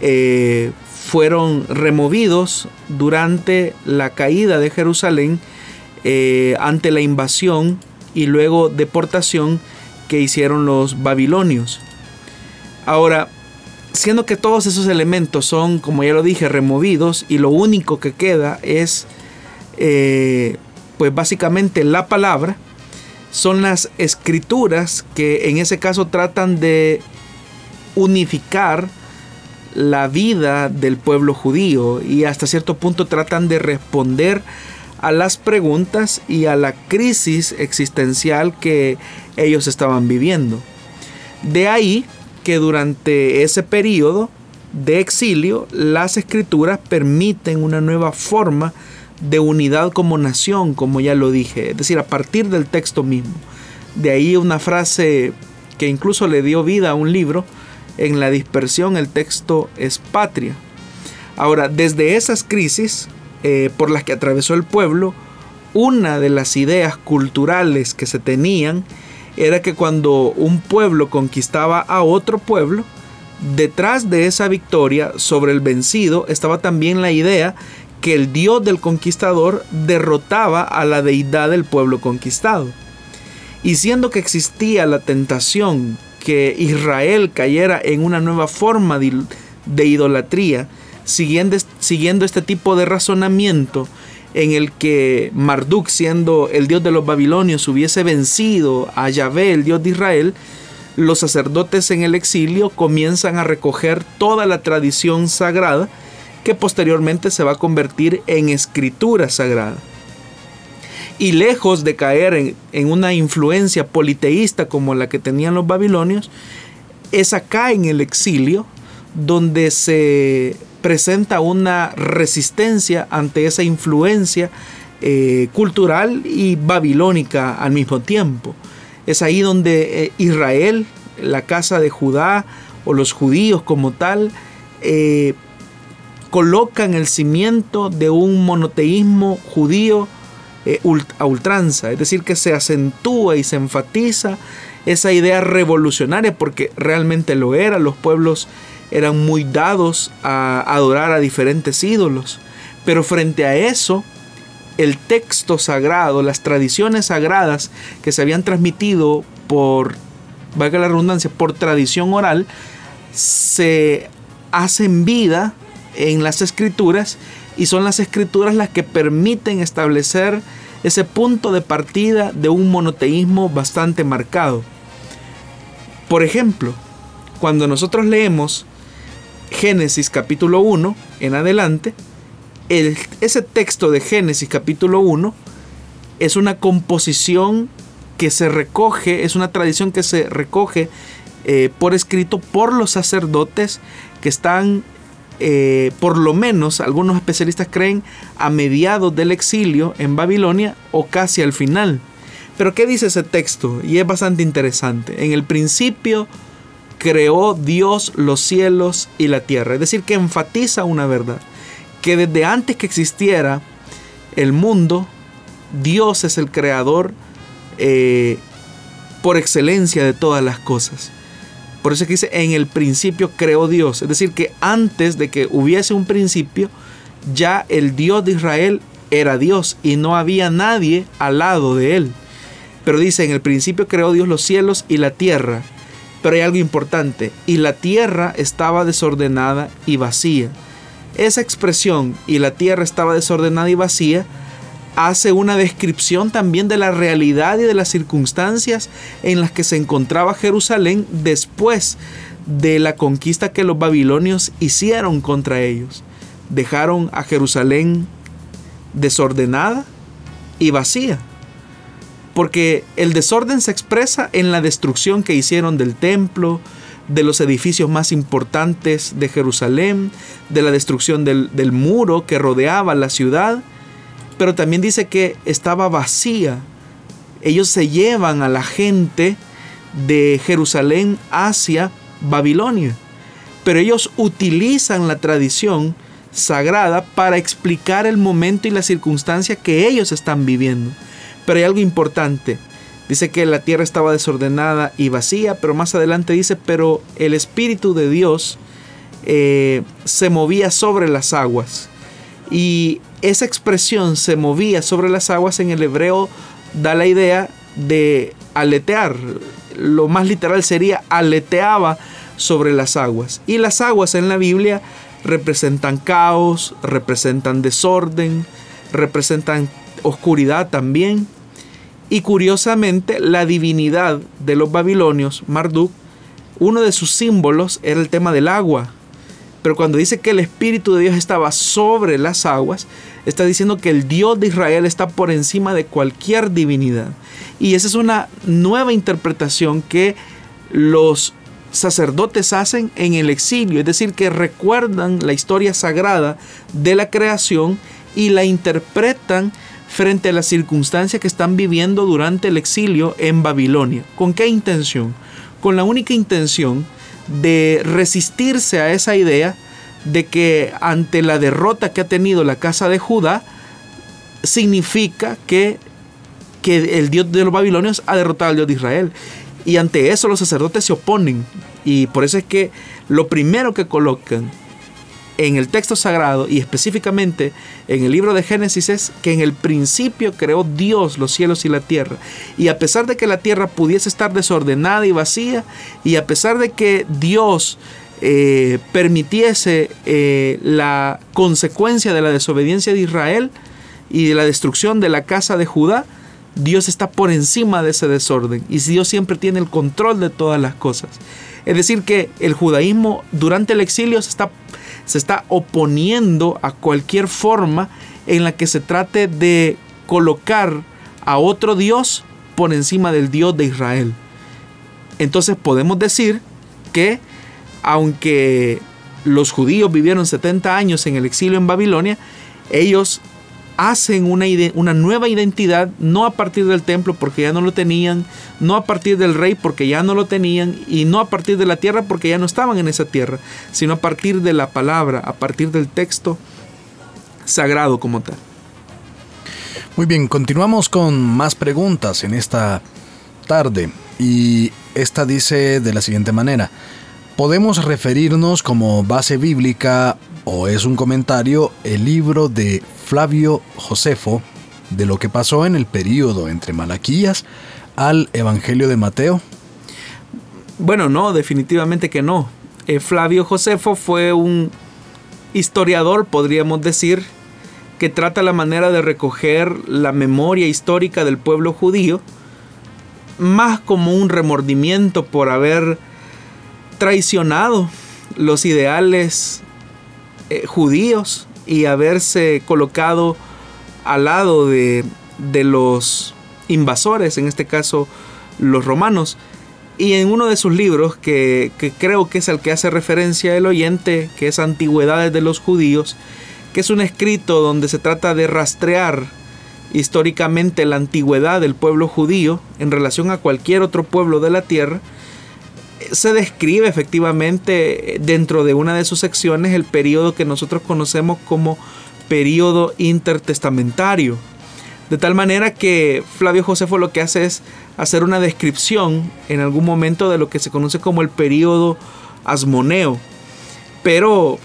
S3: eh, fueron removidos durante la caída de Jerusalén eh, ante la invasión y luego deportación que hicieron los babilonios. Ahora, siendo que todos esos elementos son, como ya lo dije, removidos y lo único que queda es, eh, pues básicamente la palabra, son las escrituras que en ese caso tratan de unificar la vida del pueblo judío y hasta cierto punto tratan de responder a las preguntas y a la crisis existencial que ellos estaban viviendo. De ahí que durante ese periodo de exilio las escrituras permiten una nueva forma de unidad como nación, como ya lo dije, es decir, a partir del texto mismo. De ahí una frase que incluso le dio vida a un libro, en la dispersión el texto es patria. Ahora, desde esas crisis eh, por las que atravesó el pueblo, una de las ideas culturales que se tenían era que cuando un pueblo conquistaba a otro pueblo, detrás de esa victoria sobre el vencido estaba también la idea que el dios del conquistador derrotaba a la deidad del pueblo conquistado. Y siendo que existía la tentación que Israel cayera en una nueva forma de, idolatría, siguiendo, siguiendo este tipo de razonamiento en el que Marduk, siendo el dios de los babilonios, hubiese vencido a Yahvé, el dios de Israel, los sacerdotes en el exilio comienzan a recoger toda la tradición sagrada que posteriormente se va a convertir en escritura sagrada. Y lejos de caer en, en una influencia politeísta como la que tenían los babilonios, es acá en el exilio donde se presenta una resistencia ante esa influencia eh, cultural y babilónica al mismo tiempo. Es ahí donde eh, Israel, la casa de Judá o los judíos como tal, eh, colocan el cimiento de un monoteísmo judío a ultranza, es decir, que se acentúa y se enfatiza esa idea revolucionaria porque realmente lo era, los pueblos eran muy dados a adorar a diferentes ídolos. Pero frente a eso, el texto sagrado, las tradiciones sagradas que se habían transmitido por, valga la redundancia, por tradición oral, se hacen vida en las escrituras y son las escrituras las que permiten establecer ese punto de partida de un monoteísmo bastante marcado. Por ejemplo, cuando nosotros leemos Génesis capítulo 1 en adelante, ese texto de Génesis capítulo 1 es una composición que se recoge, es una tradición que se recoge eh, por escrito por los sacerdotes que están, eh, por lo menos algunos especialistas creen, a mediados del exilio en Babilonia o casi al final. Pero ¿qué dice ese texto? Y es bastante interesante. En el principio creó Dios los cielos y la tierra. Es decir, que enfatiza una verdad. Que desde antes que existiera el mundo, Dios es el creador eh, por excelencia de todas las cosas. Por eso es que dice, en el principio creó Dios. Es decir, que antes de que hubiese un principio, ya el Dios de Israel era Dios y no había nadie al lado de él. Pero dice, en el principio creó Dios los cielos y la tierra. Pero hay algo importante, y la tierra estaba desordenada y vacía. Esa expresión, y la tierra estaba desordenada y vacía, hace una descripción también de la realidad y de las circunstancias en las que se encontraba Jerusalén después de la conquista que los babilonios hicieron contra ellos. Dejaron a Jerusalén desordenada y vacía porque el desorden se expresa en la destrucción que hicieron del templo, de los edificios más importantes de Jerusalén, de la destrucción del, muro que rodeaba la ciudad, pero también dice que estaba vacía. Ellos se llevan a la gente de Jerusalén hacia Babilonia, pero ellos utilizan la tradición sagrada para explicar el momento y la circunstancia que ellos están viviendo. Pero hay algo importante. Dice que la tierra estaba desordenada y vacía, pero más adelante dice, pero el Espíritu de Dios eh, se movía sobre las aguas. Y esa expresión se movía sobre las aguas en el hebreo da la idea de aletear. Lo más literal sería aleteaba sobre las aguas. Y las aguas en la Biblia representan caos, representan desorden, representan oscuridad también. Y curiosamente, la divinidad de los babilonios, Marduk, uno de sus símbolos era el tema del agua. Pero cuando dice que el Espíritu de Dios estaba sobre las aguas, está diciendo que el Dios de Israel está por encima de cualquier divinidad. Y esa es una nueva interpretación que los sacerdotes hacen en el exilio, es decir, que recuerdan la historia sagrada de la creación y la interpretan frente a las circunstancias que están viviendo durante el exilio en Babilonia. ¿Con qué intención? Con la única intención de resistirse a esa idea de que ante la derrota que ha tenido la casa de Judá, significa que, que el Dios de los babilonios ha derrotado al Dios de Israel. Y ante eso los sacerdotes se oponen. Y por eso es que lo primero que colocan en el texto sagrado y específicamente en el libro de Génesis es que en el principio creó Dios los cielos y la tierra. Y a pesar de que la tierra pudiese estar desordenada y vacía, y a pesar de que Dios eh, permitiese eh, la consecuencia de la desobediencia de Israel y de la destrucción de la casa de Judá, Dios está por encima de ese desorden y Dios siempre tiene el control de todas las cosas. Es decir, que el judaísmo durante el exilio se está se está oponiendo a cualquier forma en la que se trate de colocar a otro Dios por encima del Dios de Israel. Entonces podemos decir que aunque los judíos vivieron 70 años en el exilio en Babilonia, ellos hacen una, una, nueva identidad, no a partir del templo porque ya no lo tenían, no a partir del rey porque ya no lo tenían, y no a partir de la tierra porque ya no estaban en esa tierra, sino a partir de la palabra, a partir del texto sagrado como tal.
S2: Muy bien, continuamos con más preguntas en esta tarde y esta dice de la siguiente manera. ¿Podemos referirnos como base bíblica o es un comentario el libro de Flavio Josefo de lo que pasó en el período entre Malaquías al Evangelio de Mateo?
S3: Bueno, no, definitivamente que no. Eh, Flavio Josefo fue un historiador, podríamos decir, que trata la manera de recoger la memoria histórica del pueblo judío, más como un remordimiento por haber traicionado los ideales eh, judíos y haberse colocado al lado de, los invasores, en este caso los romanos. Y en uno de sus libros, que, que, creo que es el que hace referencia el oyente, que es Antigüedades de los Judíos, que es un escrito donde se trata de rastrear históricamente la antigüedad del pueblo judío en relación a cualquier otro pueblo de la tierra, se describe efectivamente dentro de una de sus secciones el periodo que nosotros conocemos como periodo intertestamentario. De tal manera que Flavio Josefo lo que hace es hacer una descripción en algún momento de lo que se conoce como el periodo asmoneo. Pero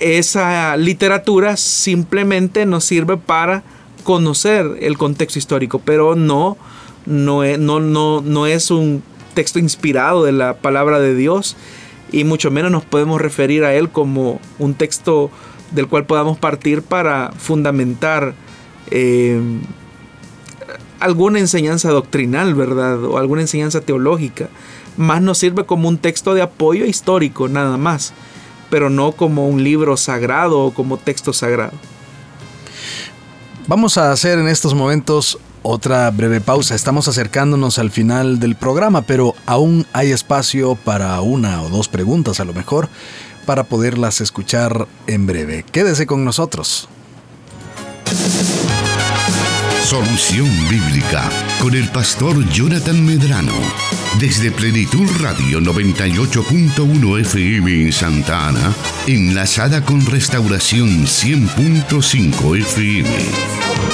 S3: esa literatura simplemente nos sirve para conocer el contexto histórico, pero no, no, no, no, no es un texto inspirado de la palabra de Dios y mucho menos nos podemos referir a él como un texto del cual podamos partir para fundamentar eh, alguna enseñanza doctrinal, ¿verdad? O alguna enseñanza teológica. Más nos sirve como un texto de apoyo histórico, nada más, pero no como un libro sagrado o como texto sagrado.
S2: Vamos a hacer en estos momentos Otra breve pausa, estamos acercándonos al final del programa, pero aún hay espacio para una o dos preguntas a lo mejor para poderlas escuchar en breve. Quédese con nosotros.
S1: Solución Bíblica con el pastor Jonathan Medrano. Desde Plenitud Radio 98.1 FM en Santa Ana, enlazada con Restauración 100.5 FM.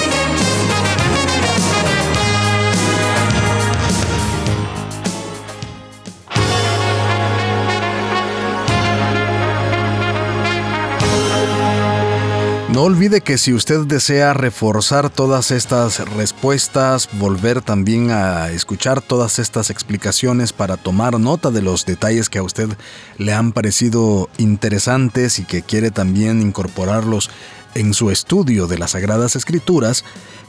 S2: No olvide que si usted desea reforzar todas estas respuestas, volver también a escuchar todas estas explicaciones para tomar nota de los detalles que a usted le han parecido interesantes y que quiere también incorporarlos en su estudio de las Sagradas Escrituras,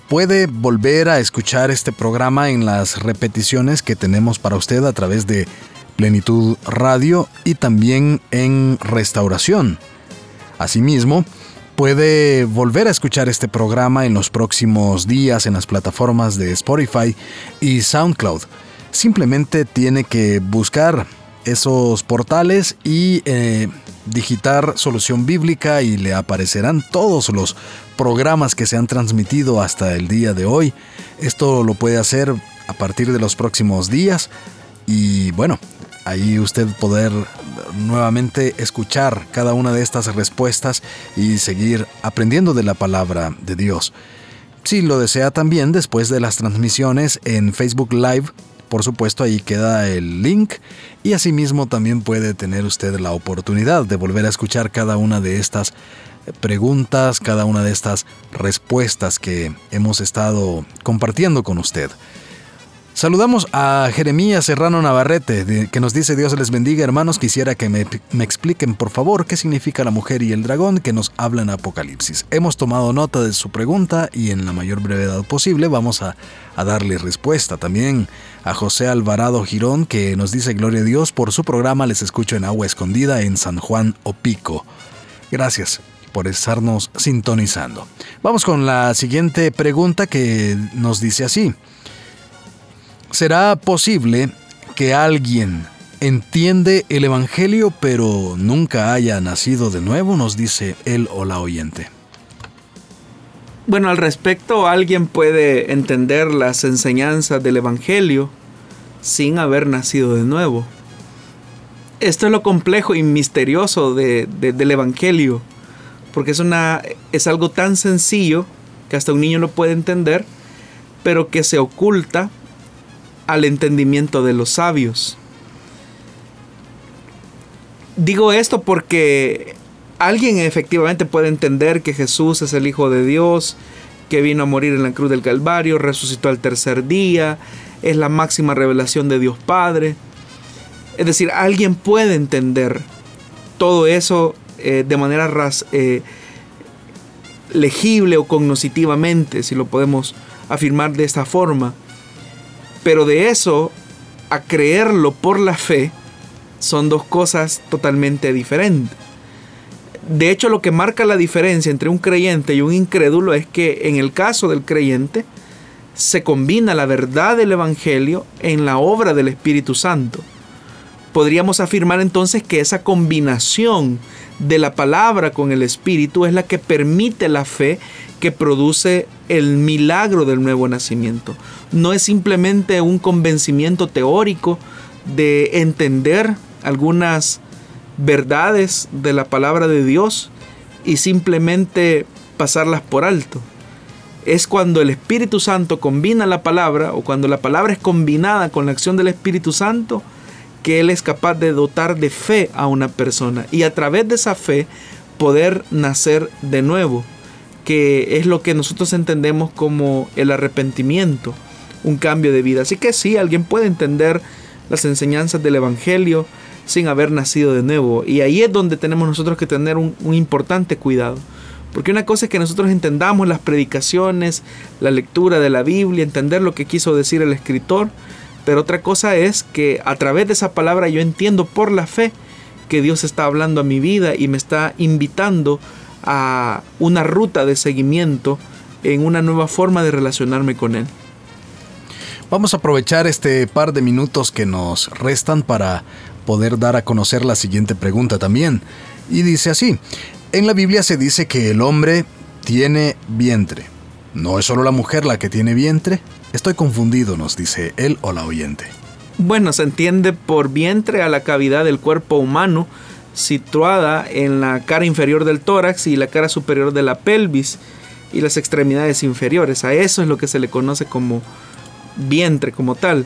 S2: puede volver a escuchar este programa en las repeticiones que tenemos para usted a través de Plenitud Radio y también en Restauración. Asimismo, Puede volver a escuchar este programa en los próximos días en las plataformas de Spotify y SoundCloud. Simplemente tiene que buscar esos portales y eh, digitar solución bíblica y le aparecerán todos los programas que se han transmitido hasta el día de hoy. Esto lo puede hacer a partir de los próximos días y bueno, ahí usted poder nuevamente escuchar cada una de estas respuestas y seguir aprendiendo de la palabra de Dios. Si lo desea también después de las transmisiones en Facebook Live, por supuesto ahí queda el link y asimismo también puede tener usted la oportunidad de volver a escuchar cada una de estas preguntas, cada una de estas respuestas que hemos estado compartiendo con usted. Saludamos a Jeremías Serrano Navarrete, que nos dice Dios les bendiga hermanos, quisiera que me, expliquen por favor qué significa la mujer y el dragón que nos habla en Apocalipsis. Hemos tomado nota de su pregunta y en la mayor brevedad posible vamos a, a darle respuesta. También a José Alvarado Girón que nos dice Gloria a Dios por su programa Les escucho en Agua Escondida en San Juan Opico. Gracias por estarnos sintonizando. Vamos con la siguiente pregunta que nos dice así. ¿Será posible que alguien entiende el Evangelio pero nunca haya nacido de nuevo? Nos dice él o la oyente.
S3: Bueno, al respecto, alguien puede entender las enseñanzas del Evangelio sin haber nacido de nuevo. Esto es lo complejo y misterioso del Evangelio, porque es, una, es algo tan sencillo que hasta un niño lo puede entender, pero que se oculta al entendimiento de los sabios. Digo esto porque alguien efectivamente puede entender que Jesús es el Hijo de Dios, que vino a morir en la cruz del Calvario, resucitó al tercer día, es la máxima revelación de Dios Padre. Es decir, alguien puede entender todo eso eh, de manera eh, legible o cognoscitivamente, si lo podemos afirmar de esta forma. Pero de eso a creerlo por la fe son dos cosas totalmente diferentes. De hecho, lo que marca la diferencia entre un creyente y un incrédulo es que en el caso del creyente se combina la verdad del Evangelio en la obra del Espíritu Santo. Podríamos afirmar entonces que esa combinación de la palabra con el Espíritu es la que permite la fe que produce el milagro del nuevo nacimiento. No es simplemente un convencimiento teórico de entender algunas verdades de la palabra de Dios y simplemente pasarlas por alto. Es cuando el Espíritu Santo combina la palabra o cuando la palabra es combinada con la acción del Espíritu Santo que Él es capaz de dotar de fe a una persona y a través de esa fe poder nacer de nuevo que es lo que nosotros entendemos como el arrepentimiento, un cambio de vida. Así que sí, alguien puede entender las enseñanzas del Evangelio sin haber nacido de nuevo. Y ahí es donde tenemos nosotros que tener un, importante cuidado. Porque una cosa es que nosotros entendamos las predicaciones, la lectura de la Biblia, entender lo que quiso decir el escritor, pero otra cosa es que a través de esa palabra yo entiendo por la fe que Dios está hablando a mi vida y me está invitando a una ruta de seguimiento en una nueva forma de relacionarme con Él.
S2: Vamos a aprovechar este par de minutos que nos restan para poder dar a conocer la siguiente pregunta también. Y dice así, en la Biblia se dice que el hombre tiene vientre. ¿No es solo la mujer la que tiene vientre? Estoy confundido, nos dice él o la oyente.
S3: Bueno, se entiende por vientre a la cavidad del cuerpo humano situada en la cara inferior del tórax y la cara superior de la pelvis y las extremidades inferiores. A eso es lo que se le conoce como vientre como tal.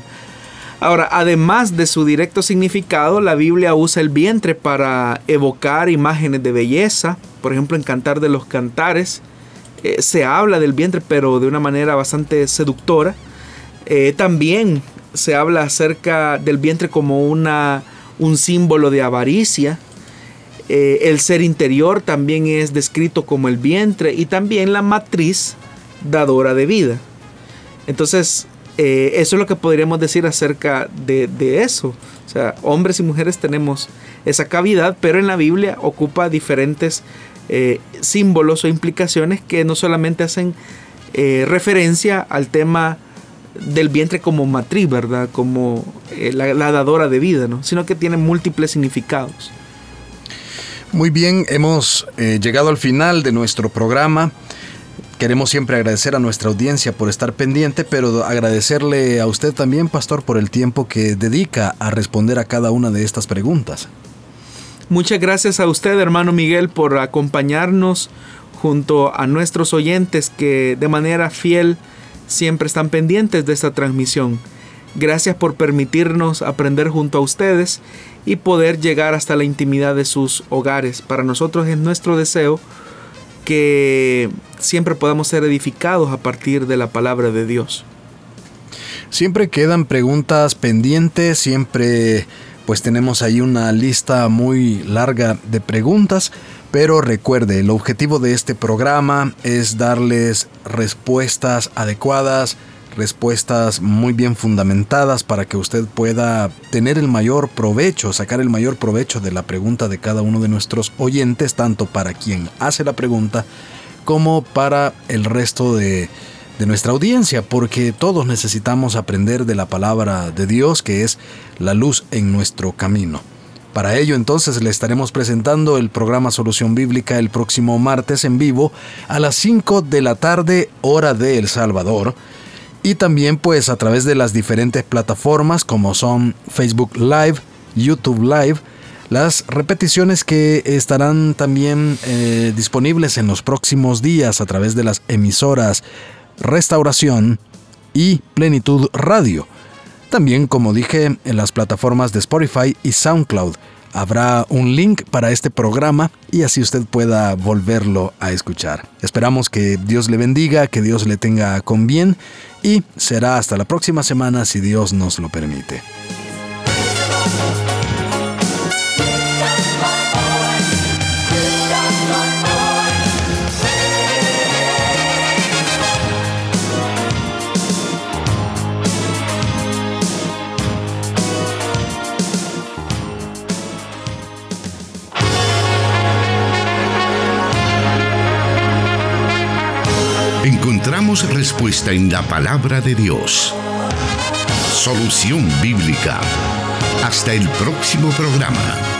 S3: Ahora, además de su directo significado, la Biblia usa el vientre para evocar imágenes de belleza. Por ejemplo, en Cantar de los Cantares eh, se habla del vientre, pero de una manera bastante seductora. Eh, también se habla acerca del vientre como una, un símbolo de avaricia. Eh, el ser interior también es descrito como el vientre y también la matriz dadora de vida. Entonces, eh, eso es lo que podríamos decir acerca de, eso. O sea, hombres y mujeres tenemos esa cavidad, pero en la Biblia ocupa diferentes eh, símbolos o implicaciones que no solamente hacen referencia al tema del vientre como matriz, ¿verdad? Como la, la, dadora de vida, ¿no? Sino que tiene múltiples significados.
S2: Muy bien, hemos llegado al final de nuestro programa. Queremos siempre agradecer a nuestra audiencia por estar pendiente, pero agradecerle a usted también, pastor, por el tiempo que dedica a responder a cada una de estas preguntas.
S3: Muchas gracias a usted, hermano Miguel, por acompañarnos junto a nuestros oyentes que de manera fiel siempre están pendientes de esta transmisión. Gracias por permitirnos aprender junto a ustedes y poder llegar hasta la intimidad de sus hogares. Para nosotros es nuestro deseo que siempre podamos ser edificados a partir de la palabra de Dios.
S2: Siempre quedan preguntas pendientes, siempre pues tenemos ahí una lista muy larga de preguntas, pero recuerde, el objetivo de este programa es darles respuestas adecuadas, respuestas muy bien fundamentadas para que usted pueda tener el mayor provecho, sacar el mayor provecho de la pregunta de cada uno de nuestros oyentes, tanto para quien hace la pregunta como para el resto de, nuestra audiencia, porque todos necesitamos aprender de la palabra de Dios, que es la luz en nuestro camino. Para ello entonces le estaremos presentando el programa Solución Bíblica el próximo martes en vivo a las 5 de la tarde hora de El Salvador y también pues a través de las diferentes plataformas como son Facebook Live, YouTube Live, las repeticiones que estarán también eh, disponibles en los próximos días a través de las emisoras Restauración y Plenitud Radio. También, como dije, en las plataformas de Spotify y SoundCloud. Habrá un link para este programa y así usted pueda volverlo a escuchar. Esperamos que Dios le bendiga, que Dios le tenga con bien y será hasta la próxima semana si Dios nos lo permite.
S1: Encontramos respuesta en la palabra de Dios. Solución bíblica. Hasta el próximo programa.